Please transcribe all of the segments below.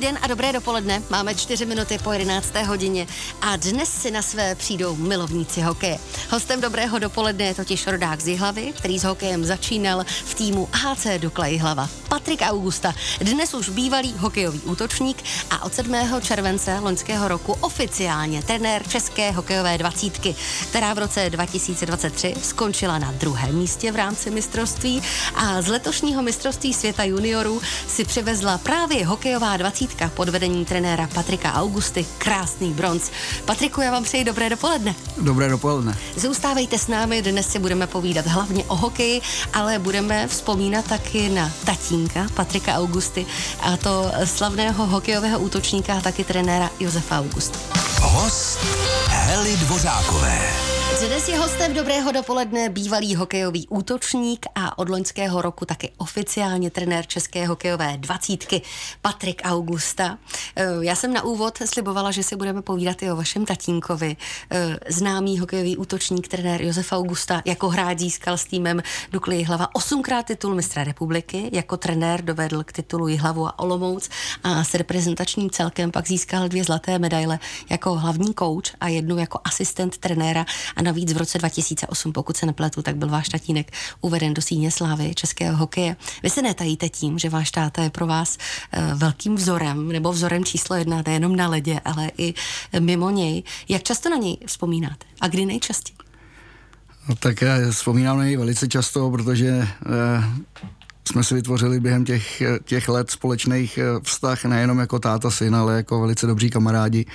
Den a dobré dopoledne. Máme čtyři minuty po 11. hodině a dnes si na své přijdou milovníci hokeje. Hostem dobrého dopoledne je totiž rodák z Jihlavy, který s hokejem začínal v týmu HC Dukla Jihlava. Patrik Augusta, dnes už bývalý hokejový útočník a od 7. července loňského roku oficiálně trenér České hokejové dvacítky, která v roce 2023 skončila na druhém místě v rámci mistrovství a z letošního mistrovství světa juniorů si přivezla právě hokejová dvacítka pod vedením trenéra Patrika Augusty. Krásný bronz. Patriku, já vám přeji dobré dopoledne. Dobré dopoledne. Zůstávejte s námi, dnes si budeme povídat hlavně o hokeji, ale budeme vzpomínat taky na tatínka Patrika Augusty a to slavného hokejového útočníka a taky trenéra Josefa Augusta. Host Hely Dvořákové. Dnes je hostem dobrého dopoledne bývalý hokejový útočník a od loňského roku taky oficiálně trenér České hokejové dvacítky Patrik Augusta. Eh, já jsem na úvod slibovala, že si budeme povídat i o vašem tatínkovi. Eh, známý hokejový útočník, trenér Josef Augusta, jako hráč získal s týmem Dukly Jihlava osmkrát titul mistra republiky, jako trenér dovedl k titulu Jihlavu a Olomouc a s reprezentačním celkem pak získal dvě zlaté medaile jako hlavní kouč a jednu jako asistent trenéra a navíc v roce 2008, pokud se nepletu, tak byl váš tatínek uveden do síně slávy českého hokeje. Vy se netajíte tím, že váš táta je pro vás uh, velkým vzorem, nebo vzorem číslo jedna, nejenom na ledě, ale i mimo něj. Jak často na něj vzpomínáte? A kdy nejčastěji? No, tak já vzpomínám na něj velice často, protože uh, jsme si vytvořili během těch, těch let společných eh, vztah nejenom jako táta syn, ale jako velice dobří kamarádi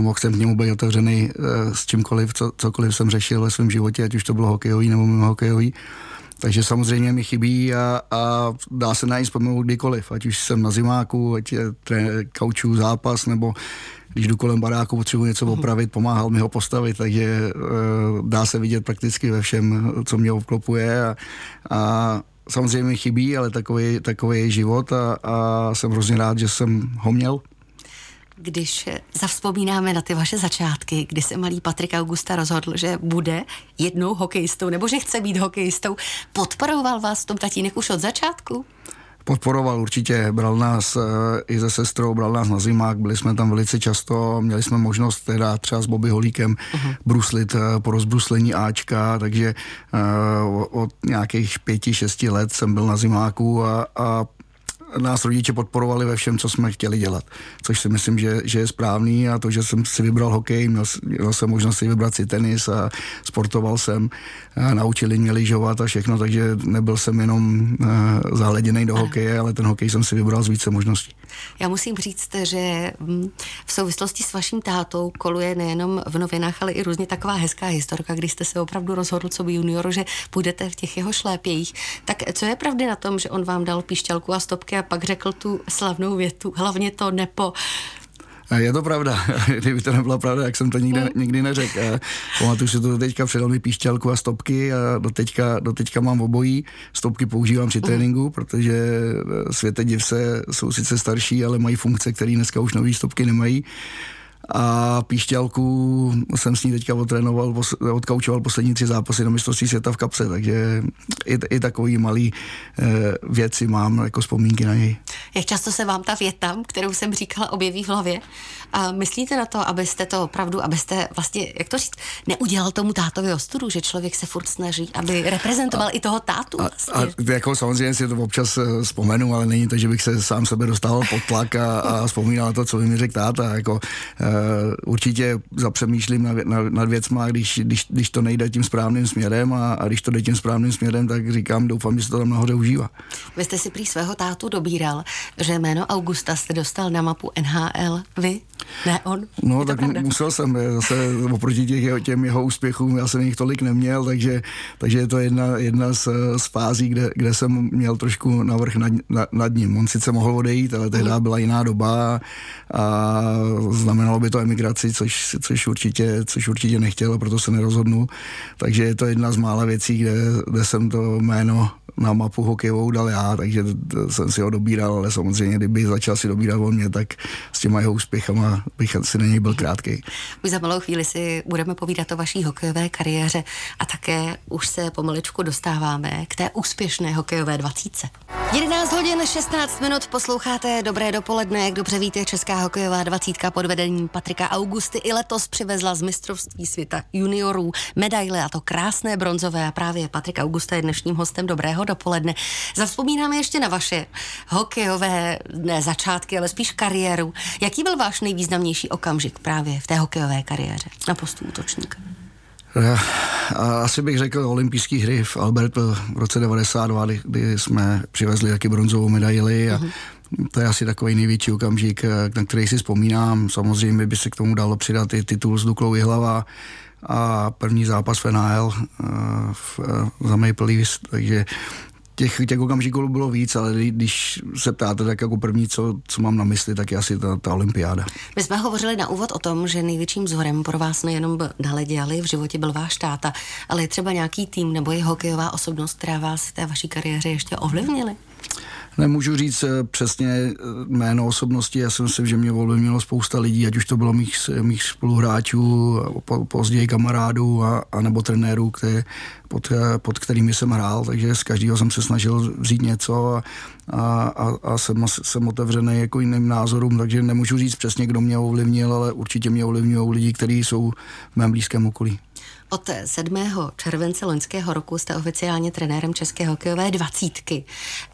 mohl jsem k němu být otevřený eh, s čímkoliv, co, cokoliv jsem řešil ve svém životě, ať už to bylo hokejový nebo mimo hokejový. Takže samozřejmě mi chybí a, a dá se na něj vzpomenout kdykoliv, ať už jsem na zimáku, ať je kaučů zápas, nebo když jdu kolem baráku, potřebuji něco mhm. opravit, pomáhal mi ho postavit, takže uh, dá se vidět prakticky ve všem, co mě obklopuje a, a samozřejmě mi chybí, ale takový, takový je život a, a jsem hrozně rád, že jsem ho měl když zavzpomínáme na ty vaše začátky, kdy se malý Patrik Augusta rozhodl, že bude jednou hokejistou, nebo že chce být hokejistou, podporoval vás v tom tatínek už od začátku? podporoval určitě, bral nás e, i ze sestrou, bral nás na zimák, byli jsme tam velice často, měli jsme možnost teda třeba s Bobby Holíkem uh-huh. bruslit e, po rozbruslení Ačka, takže e, od nějakých pěti, šesti let jsem byl na zimáku a, a nás rodiče podporovali ve všem, co jsme chtěli dělat, což si myslím, že, že je správný a to, že jsem si vybral hokej, měl, měl jsem možnost si vybrat si tenis a sportoval jsem, a naučili mě lyžovat a všechno, takže nebyl jsem jenom uh, zahleděný do hokeje, ale ten hokej jsem si vybral z více možností. Já musím říct, že hm, v souvislosti s vaším tátou koluje nejenom v novinách, ale i různě taková hezká historka, kdy jste se opravdu rozhodl, co by junior, že půjdete v těch jeho šlépějích. Tak co je pravdy na tom, že on vám dal píšťalku a stopky a pak řekl tu slavnou větu, hlavně to nepo. Je to pravda. Kdyby to nebyla pravda, jak jsem to nikdy, hmm. nikdy neřekl. Pamatuju si to teďka, předal mi píšťalku a stopky a do teďka, do teďka mám obojí. Stopky používám při tréninku, protože eh, světe div se jsou sice starší, ale mají funkce, které dneska už nový stopky nemají a píšťalku jsem s ní teďka otrénoval, odkaučoval poslední tři zápasy na mistrovství světa v kapse, takže i, i takový malý e, věci mám jako vzpomínky na něj. Jak často se vám ta věta, kterou jsem říkala, objeví v hlavě? A myslíte na to, abyste to opravdu, abyste vlastně, jak to říct, neudělal tomu tátovi ostudu, že člověk se furt snaží, aby reprezentoval a, i toho tátu vlastně? A, a jako samozřejmě si to občas eh, vzpomenu, ale není to, že bych se sám sebe dostával pod tlak a, a vzpomínal na to, co by mi řekl táta. Jako, e, určitě zapřemýšlím nad, nad, nad věcma, když, když, když to nejde tím správným směrem a, a když to jde tím správným směrem, tak říkám, doufám, že se to tam nahoře užívá. Vy jste si prý svého tátu dobíral, že jméno Augusta jste dostal na mapu NHL. Vy? Ne, on. No, tak pravda? musel jsem, zase oproti těch, těm jeho úspěchům, já jsem jich tolik neměl, takže, takže je to jedna, jedna z, z fází, kde, kde jsem měl trošku navrh nad, nad, nad ním. On sice mohl odejít, ale tehdy mm. byla jiná doba a znamenalo by to emigraci, což, což, určitě, což určitě nechtěl, proto se nerozhodnul. Takže je to jedna z mála věcí, kde, kde jsem to jméno na mapu hokejovou dal já, takže jsem si ho dobíral, ale samozřejmě, kdyby začal si dobírat o mě, tak s těma jeho úspěchama bych asi na něj byl krátký. Už za malou chvíli si budeme povídat o vaší hokejové kariéře a také už se pomaličku dostáváme k té úspěšné hokejové dvacítce. 11 hodin 16 minut posloucháte Dobré dopoledne, jak dobře víte, Česká hokejová dvacítka pod vedením Patrika Augusty i letos přivezla z mistrovství světa juniorů medaile a to krásné bronzové a právě Patrik Augusta je dnešním hostem Dobrého dopoledne. Zavzpomínáme ještě na vaše hokejové, ne začátky, ale spíš kariéru. Jaký byl váš nejvýznamnější okamžik právě v té hokejové kariéře na postu útočníka? Asi bych řekl olympijské hry v Albertu v roce 92, kdy jsme přivezli taky bronzovou medaili a uh-huh. To je asi takový největší okamžik, na který si vzpomínám. Samozřejmě by se k tomu dalo přidat i titul s Duklou Jihlava a první zápas v NHL uh, v, uh, za Maple Leafs, takže těch, těch okamžiků bylo víc, ale když se ptáte, tak jako první, co, co mám na mysli, tak je asi ta, ta olympiáda. My jsme hovořili na úvod o tom, že největším vzorem pro vás nejenom na ledě, ale v životě byl váš táta, ale je třeba nějaký tým nebo i hokejová osobnost, která vás v té vaší kariéře ještě ovlivnili? Nemůžu říct eh, přesně eh, jméno osobnosti, já si myslím, že mě ovlivnilo spousta lidí, ať už to bylo mých, mých spoluhráčů, po, později kamarádů a, a nebo trenérů, které, pod, eh, pod kterými jsem hrál, takže z každého jsem se snažil vzít něco a, a, a, a jsem, jsem otevřený jako jiným názorům, takže nemůžu říct přesně, kdo mě ovlivnil, ale určitě mě ovlivňují lidi, kteří jsou v mém blízkém okolí. Od 7. července loňského roku jste oficiálně trenérem České hokejové dvacítky.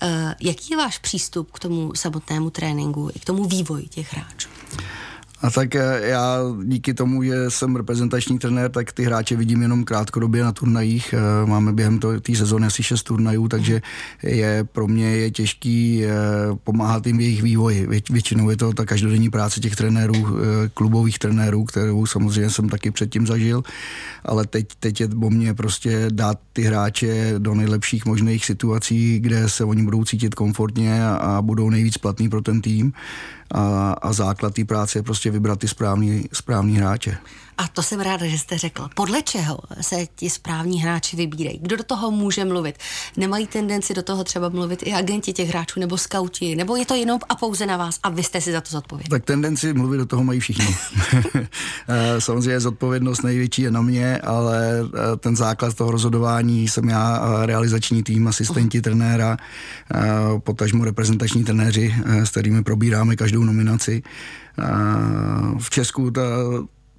Eh, jaký je váš přístup k tomu samotnému tréninku i k tomu vývoji těch hráčů? A tak eh, já díky tomu, že jsem reprezentační trenér, tak ty hráče vidím jenom krátkodobě na turnajích. Eh, máme během té sezóny asi šest turnajů, takže je pro mě je těžký eh, pomáhat jim v jejich vývoji. Většinou je to ta každodenní práce těch trenérů, klubových trenérů, kterou samozřejmě jsem taky předtím zažil, ale teď, teď je o mě prostě dát ty hráče do nejlepších možných situací, kde se oni budou cítit komfortně a, a budou nejvíc platný pro ten tým a, a základ té práce je prostě vybrat ty správný, správný hráče. A to jsem ráda, že jste řekl. Podle čeho se ti správní hráči vybírají? Kdo do toho může mluvit? Nemají tendenci do toho třeba mluvit i agenti těch hráčů nebo skauti? Nebo je to jenom a pouze na vás a vy jste si za to zodpovědní? Tak tendenci mluvit do toho mají všichni. Eh, samozřejmě zodpovědnost největší je na mě, ale eh, ten základ toho rozhodování jsem já, realizační tým, asistenti trenéra, eh, potažmo reprezentační trenéři, s kterými probíráme každou nominaci. V Česku ta,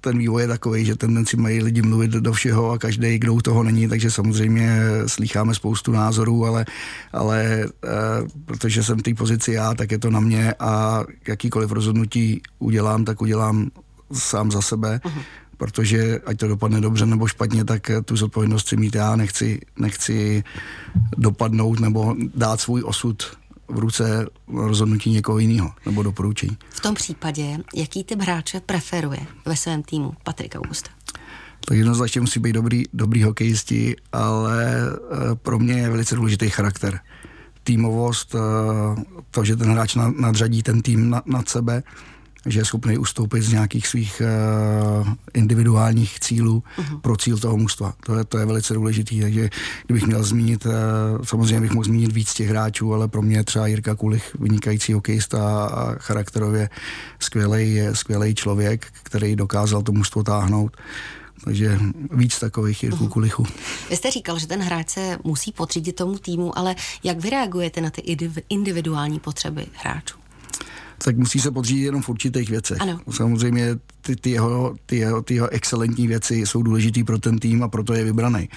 ten vývoj je takový, že tendenci mají lidi mluvit do všeho a každý, kdo u toho není, takže samozřejmě slýcháme spoustu názorů, ale, ale e, protože jsem v té pozici já, tak je to na mě a jakýkoliv rozhodnutí udělám, tak udělám sám za sebe. Uh-huh protože ať to dopadne dobře nebo špatně, tak tu zodpovědnost si mít já, nechci, nechci dopadnout nebo dát svůj osud v ruce rozhodnutí někoho jiného nebo doporučení. V tom případě, jaký typ hráče preferuje ve svém týmu Patrik Augusta? Tak jednoznačně musí být dobrý, dobrý hokejisti, ale eh, pro mě je velice důležitý charakter. Týmovost, eh, to, že ten hráč nadřadí ten tým nad sebe, že je schopný ustoupit z nějakých svých uh, individuálních cílů uh-huh. pro cíl toho mužstva. To je, to je velice důležitý, takže kdybych měl zmínit, uh, samozřejmě bych mohl zmínit víc těch hráčů, ale pro mě třeba Jirka Kulich, vynikající hokejista a charakterově skvělý, skvělý člověk, který dokázal to mužstvo táhnout. Takže víc takových Jirku uh-huh. Kulichu. Vy jste říkal, že ten hráč se musí podřídit tomu týmu, ale jak vy reagujete na ty individuální potřeby hráčů? Tak musí se podřídit jenom v určitých věcech. Ano. Samozřejmě ty, ty, jeho, ty, jeho, ty jeho excelentní věci jsou důležitý pro ten tým a proto je vybraný.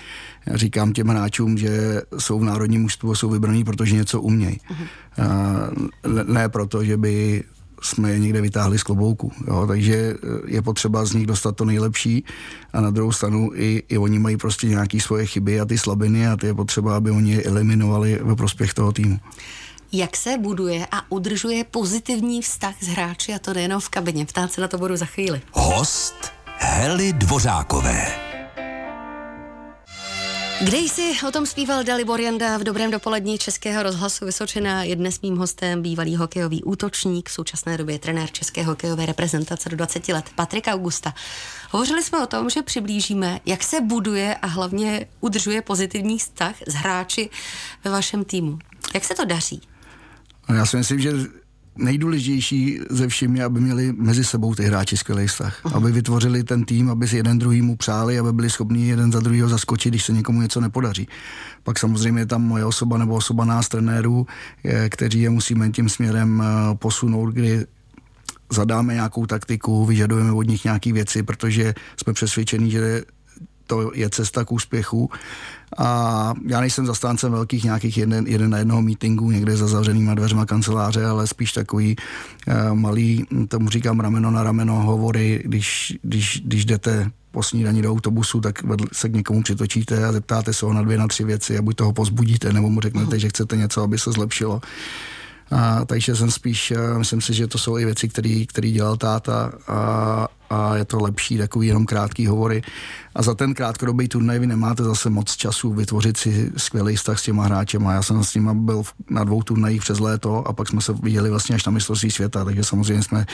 Já říkám těm hráčům, že jsou v národním mužstvu a jsou vybraný, protože něco umějí. Uh-huh. Ne, ne proto, že by jsme je někde vytáhli z klobouku. Jo? Takže je potřeba z nich dostat to nejlepší a na druhou stranu i, i oni mají prostě nějaké svoje chyby a ty slabiny a ty je potřeba, aby oni je eliminovali ve prospěch toho týmu jak se buduje a udržuje pozitivní vztah s hráči a to nejenom v kabině. Ptát se na to budu za chvíli. Host Heli Dvořákové. Kde jsi o tom zpíval Dalibor Janda v dobrém dopolední Českého rozhlasu Vysočina je dnes mým hostem bývalý hokejový útočník, v současné době trenér České hokejové reprezentace do 20 let, Patrik Augusta. Hovořili jsme o tom, že přiblížíme, jak se buduje a hlavně udržuje pozitivní vztah s hráči ve vašem týmu. Jak se to daří? No, já si myslím, že nejdůležitější ze všem je, aby měli mezi sebou ty hráči skvělý vztah. Uh-huh. Aby vytvořili ten tým, aby si jeden druhýmu přáli, aby byli schopni jeden za druhého zaskočit, když se někomu něco nepodaří. Pak samozřejmě je tam moje osoba nebo osoba nás trenérů, je, kteří je musíme tím směrem eh, posunout, kdy zadáme nějakou taktiku, vyžadujeme od nich nějaké věci, protože jsme přesvědčeni, že to je cesta k úspěchu. A já nejsem zastáncem velkých nějakých jeden, jeden na jednoho meetingu někde za zavřenýma dveřma kanceláře, ale spíš takový uh, malý, tomu říkám rameno na rameno hovory, když, když, když jdete po snídaní do autobusu, tak se k někomu přitočíte a zeptáte se ho na dvě, na tři věci a buď toho pozbudíte, nebo mu řeknete, že chcete něco, aby se zlepšilo. A, takže jsem spíš, eh, myslím si, že to jsou i věci, které dělal táta a, a je to lepší takový jenom krátký hovory. A za ten krátkodobý turnaj vy nemáte zase moc času vytvořit si skvělý vztah s těma hráčem. Já jsem s nimi byl na dvou turnajích přes léto a pak jsme se viděli vlastně až na mistrovství světa, takže samozřejmě jsme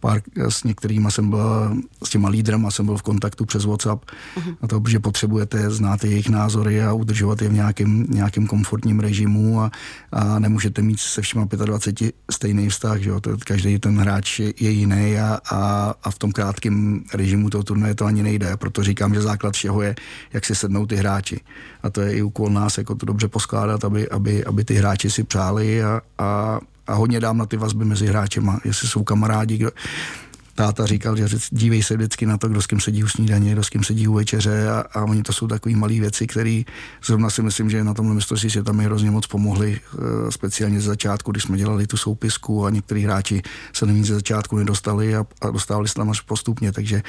pár, s některými jsem byl, s těma lídrama jsem byl v kontaktu přes WhatsApp uh-huh. a to, že potřebujete znát jejich názory a udržovat je v nějakém, nějakém komfortním režimu a, a nemůžete mít se všema 25 stejný vztah, že jo? Každý ten hráč je, je jiný a, a, a v tom krátkém režimu toho turnaje to ani nejde, proto říkám, že základ všeho je, jak si sednou ty hráči. A to je i úkol nás, jako to dobře poskládat, aby, aby, aby ty hráči si přáli a, a, a hodně dám na ty vazby mezi hráčema, jestli jsou kamarádi, kdo, táta říkal, že dívej se vždycky na to, kdo s kým sedí u snídaně, kdo s kým sedí u večeře a, a oni to jsou takové malé věci, které zrovna si myslím, že na tomhle mistrovství se tam hrozně moc pomohli, eh, speciálně ze začátku, když jsme dělali tu soupisku a některý hráči se na ze začátku nedostali a, a dostávali se tam až postupně, takže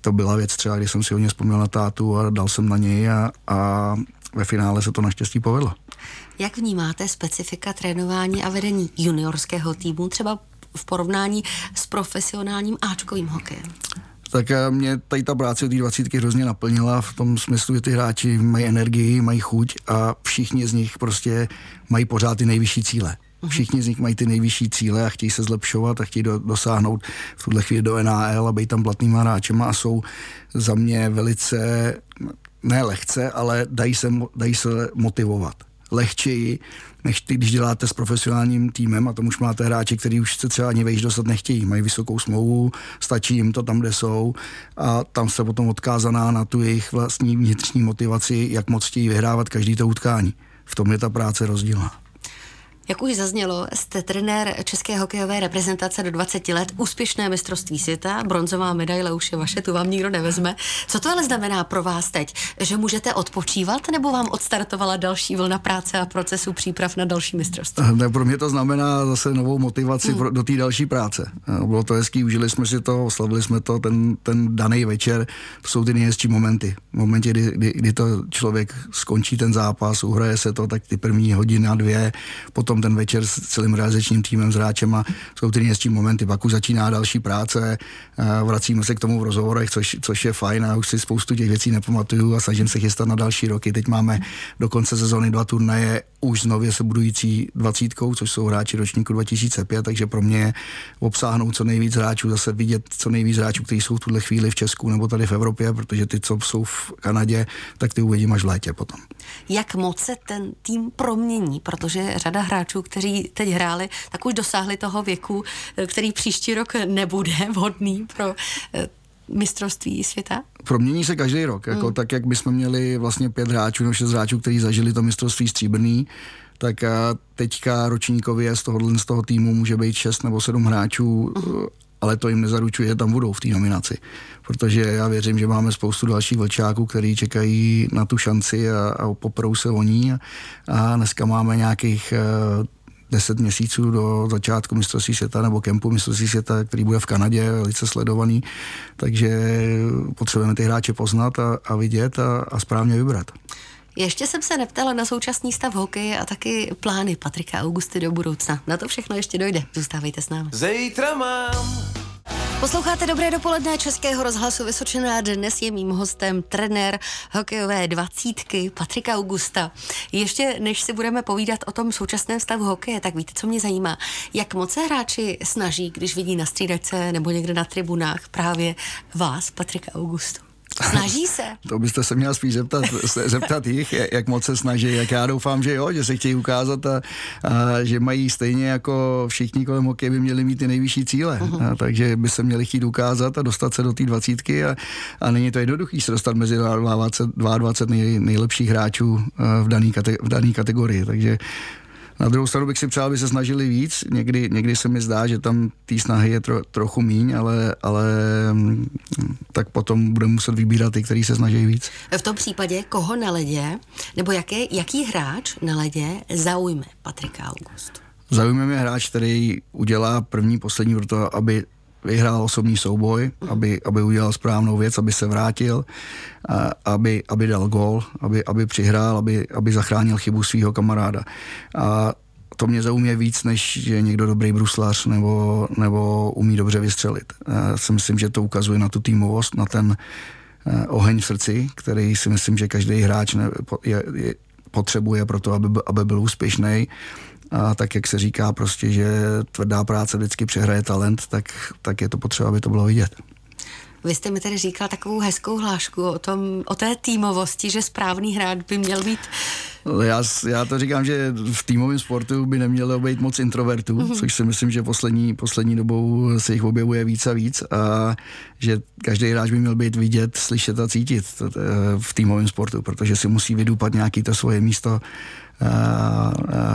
to byla věc třeba, když jsem si hodně vzpomněl na tátu a dal jsem na něj a, a ve finále se to naštěstí povedlo. Jak vnímáte specifika trénování a vedení juniorského týmu třeba v porovnání s profesionálním Ačkovým hokejem? tak eh, mě tady ta práce od té dvacítky hrozně naplnila v tom smyslu, že ty hráči mají energii, mají chuť a všichni z nich prostě mají pořád ty nejvyšší cíle. Mhm. Všichni z nich mají ty nejvyšší cíle a chtějí se zlepšovat a chtějí do, dosáhnout v tuhle chvíli do NAL a být tam platnýma hráčema a jsou za mě velice, ne lehce, ale dají se, dají se motivovat lehčeji, než ty, když děláte s profesionálním týmem a tam už máte hráče, který už se třeba ani vejš dostat nechtějí, mají vysokou smlouvu, stačí jim to tam, kde jsou a tam jste potom odkázaná na tu jejich vlastní vnitřní motivaci, jak moc chtějí vyhrávat každý to utkání. V tom je ta práce rozdílná. Jak už zaznělo, jste trenér české hokejové reprezentace do 20 let, úspěšné mistrovství světa, bronzová medaile už je vaše, tu vám nikdo nevezme. Co to ale znamená pro vás teď? Že můžete odpočívat, nebo vám odstartovala další vlna práce a procesu příprav na další mistrovství? Ne, pro mě to znamená zase novou motivaci hmm. do té další práce. Bylo to hezký, užili jsme si to, oslavili jsme to, ten, ten daný večer, to jsou ty nejhezčí momenty. V momentě, kdy, kdy, kdy to člověk skončí ten zápas, uhraje se to, tak ty první hodina, dvě, potom potom ten večer s celým realizačním týmem, s hráčem a jsou ty nejhezčí momenty. Pak už začíná další práce, vracíme se k tomu v rozhovorech, což, což je fajn a už si spoustu těch věcí nepamatuju a snažím se chystat na další roky. Teď máme do konce sezóny dva turnaje už nově se budující dvacítkou, což jsou hráči ročníku 2005, takže pro mě obsáhnout co nejvíc hráčů, zase vidět co nejvíc hráčů, kteří jsou v tuhle chvíli v Česku nebo tady v Evropě, protože ty, co jsou v Kanadě, tak ty uvidím až v létě potom. Jak moc se ten tým promění, protože řada hráčů, kteří teď hráli, tak už dosáhli toho věku, který příští rok nebude vhodný pro eh, mistrovství světa? Promění se každý rok, jako, mm. tak jak bychom měli vlastně pět hráčů nebo šest hráčů, kteří zažili to mistrovství stříbrný, tak teďka ročníkově z tohohle z toho týmu může být šest nebo sedm hráčů, mm. Ale to jim nezaručuje, že tam budou v té nominaci. Protože já věřím, že máme spoustu dalších vlčáků, kteří čekají na tu šanci a, a poprou se o ní. A, dneska máme nějakých 10 měsíců do začátku mistrovství světa nebo kempu mistrovství světa, který bude v Kanadě, velice sledovaný, takže potřebujeme ty hráče poznat a, a vidět a, a správně vybrat. Ještě jsem se neptala na současný stav hokeje a taky plány Patrika Augusty do budoucna. Na to všechno ještě dojde. Zůstávejte s námi. Zítra mám Posloucháte Dobré dopoledne Českého rozhlasu Vysočená. Dnes je mým hostem trenér hokejové dvacítky Patrika Augusta. Ještě než si budeme povídat o tom současném stavu hokeje, tak víte, co mě zajímá? Jak moc se hráči snaží, když vidí na střídačce nebo někde na tribunách právě vás, Patrika Augustu? Snaží se? To byste se měl spíš zeptat, zeptat jich, jak moc se snaží. Jak já doufám, že jo, že se chtějí ukázat a, a že mají stejně jako všichni kolem hokeje by měli mít ty nejvyšší cíle. Uh-huh. A, takže by se měli chtít ukázat a dostat se do té dvacítky a, a není to jednoduchý se dostat mezi 22, 22 nej, nejlepších hráčů v dané kate, v daný kategorii. Takže na druhou stranu bych si přál, aby se snažili víc. Někdy, někdy se mi zdá, že tam té snahy je tro, trochu míň, ale, ale mm, tak potom budeme muset vybírat ty, kteří se snaží víc. V tom případě koho na ledě, nebo jaké, jaký hráč na ledě zaujme Patrika August? Zaujme mě hráč, který udělá první, poslední pro to, aby vyhrál osobní souboj, aby, aby udělal správnou věc, aby se vrátil, a, aby, aby dal gol, aby, aby přihrál, aby, aby zachránil chybu svého kamaráda. A to mě zaujmě víc, než je někdo dobrý bruslař nebo, nebo umí dobře vystřelit. Já si myslím, že to ukazuje na tu týmovost, na ten eh, oheň v srdci, který si myslím, že každý hráč ne, je, je, potřebuje pro to, aby, aby byl úspěšný a tak, jak se říká prostě, že tvrdá práce vždycky přehraje talent, tak, tak je to potřeba, aby to bylo vidět. Vy jste mi tedy říkal takovou hezkou hlášku o, tom, o té týmovosti, že správný hráč by měl být já, já to říkám, že v týmovém sportu by nemělo být moc introvertů, mm-hmm. což si myslím, že poslední, poslední dobou se jich objevuje víc a víc a že každý hráč by měl být vidět, slyšet a cítit v týmovém sportu, protože si musí vydupat nějaký to svoje místo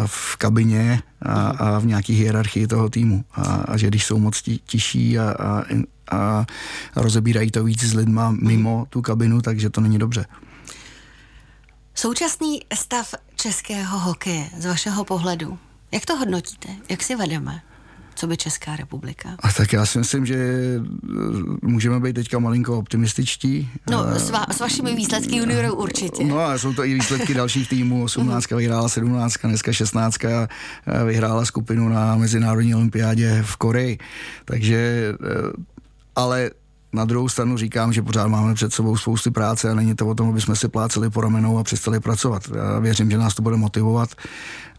v kabině a, a v nějaké hierarchii toho týmu. A, a že když jsou moc tiší a, a, a rozebírají to víc s lidma mimo tu kabinu, takže to není dobře. Současný stav českého hokeje z vašeho pohledu, jak to hodnotíte? Jak si vedeme? Co by Česká republika? A tak já si myslím, že eh, můžeme být teďka malinko optimističtí. No, s, va- s vašimi výsledky juniorů určitě. No a jsou to i výsledky dalších týmů. 18 vyhrála 17, dneska 16 vyhrála skupinu na Mezinárodní olympiádě v Koreji. Takže eh, ale na druhou stranu říkám, že pořád máme před sebou spousty práce a není to o tom, aby jsme si pláceli po ramenou a přestali pracovat. Já věřím, že nás to bude motivovat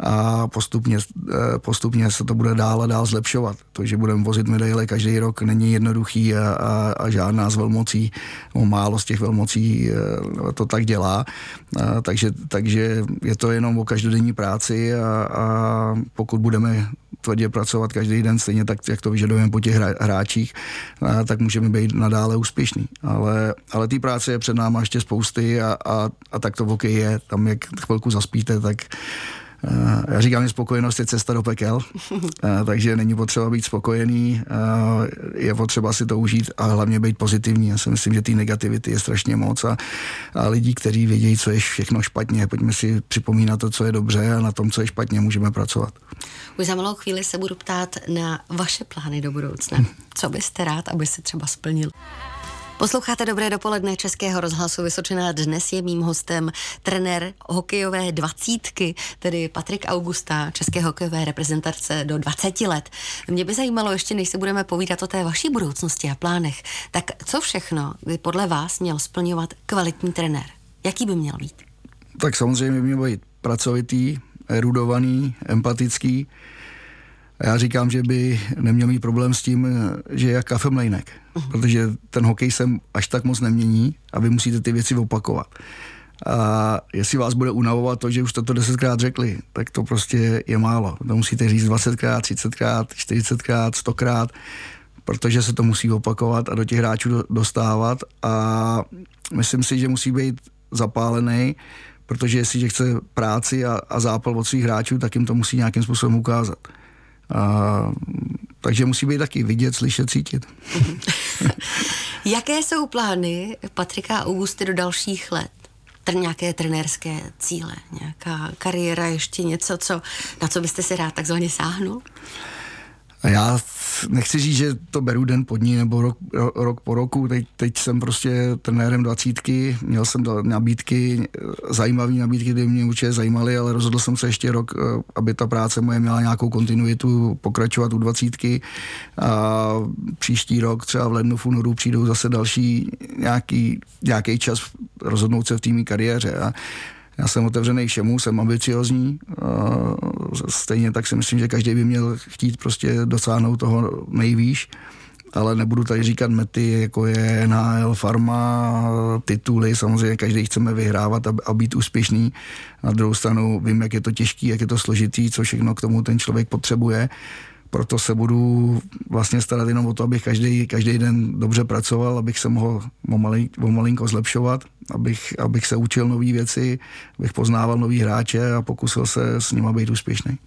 a postupně, eh, postupně se to bude dál a dál zlepšovat. To, že budeme vozit medaile každý rok, není jednoduchý a, a, a žádná z velmocí, no málo z těch velmocí eh, to tak dělá. A, takže, takže je to jenom o každodenní práci a, a pokud budeme tvrdě pracovat každý den, stejně tak, jak to vyžadujeme po těch hráčích, tak můžeme být nadále úspěšný. Ale, ale té práce je před náma ještě spousty a, a, a tak to v je. Tam, jak chvilku zaspíte, tak já říkám, že spokojenost je cesta do pekel, eh, takže není potřeba být spokojený, eh, je potřeba si to užít a hlavně být pozitivní. Já si myslím, že té negativity je strašně moc a, a lidí, kteří vědí, co je všechno špatně, pojďme si připomínat to, co je dobře a na tom, co je špatně, můžeme pracovat. Už za malou chvíli se budu ptát na vaše plány do budoucna. Co byste rád, aby se třeba splnil? Posloucháte Dobré dopoledne Českého rozhlasu Vysočená. Dnes je mým hostem trenér hokejové dvacítky, tedy Patrik Augusta, české hokejové reprezentace do 20 let. Mě by zajímalo ještě, než se budeme povídat o té vaší budoucnosti a plánech, tak co všechno by podle vás měl splňovat kvalitní trenér? Jaký by měl být? Tak samozřejmě by měl být pracovitý, erudovaný, empatický, já říkám, že by neměl mít problém s tím, že je jak kafemlejnek, uh-huh. protože ten hokej se až tak moc nemění a vy musíte ty věci opakovat. A jestli vás bude unavovat to, že už to desetkrát řekli, tak to prostě je málo. To musíte říct 20krát, 30krát, 40krát, 100krát, protože se to musí opakovat a do těch hráčů dostávat a myslím si, že musí být zapálený, protože jestliže chce práci a, a zápal od svých hráčů, tak jim to musí nějakým způsobem ukázat. A, takže musí být taky vidět, slyšet, cítit. Jaké jsou plány Patrika Augusty do dalších let? Tr- nějaké trenérské cíle, nějaká kariéra, ještě něco, co, na co byste si rád takzvaně sáhnul? A já nechci říct, že to beru den po dní nebo rok, rok po roku. Teď, teď jsem prostě trenérem dvacítky, měl jsem nabídky, zajímavé nabídky, které mě určitě zajímaly, ale rozhodl jsem se ještě rok, eh, aby ta práce moje měla nějakou kontinuitu, pokračovat u dvacítky. A příští rok, třeba v lednu, v únoru, přijdou zase další nějaký, nějaký čas rozhodnout se v týmí kariéře. A já jsem otevřený všemu, jsem ambiciozní, stejně tak si myslím, že každý by měl chtít prostě dosáhnout toho nejvýš ale nebudu tady říkat mety, jako je NHL, farma, tituly, samozřejmě každý chceme vyhrávat a, být úspěšný. Na druhou stranu vím, jak je to těžký, jak je to složitý, co všechno k tomu ten člověk potřebuje proto se budu vlastně starat jenom o to, abych každý, každý den dobře pracoval, abych se mohl o malinko zlepšovat, abych, abych se učil nové věci, abych poznával nový hráče a pokusil se s nimi být úspěšný.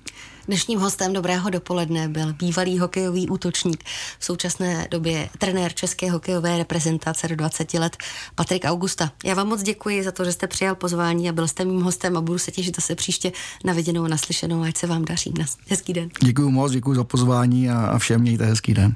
Dnešním hostem Dobrého dopoledne byl bývalý hokejový útočník, v současné době trenér české hokejové reprezentace do 20 let Patrik Augusta. Já vám moc děkuji za to, že jste přijal pozvání a byl jste mým hostem a budu se těšit zase příště na viděnou a naslyšenou, ať se vám daří. Hezký den. Děkuji moc, děkuji za pozvání a všem mějte hezký den.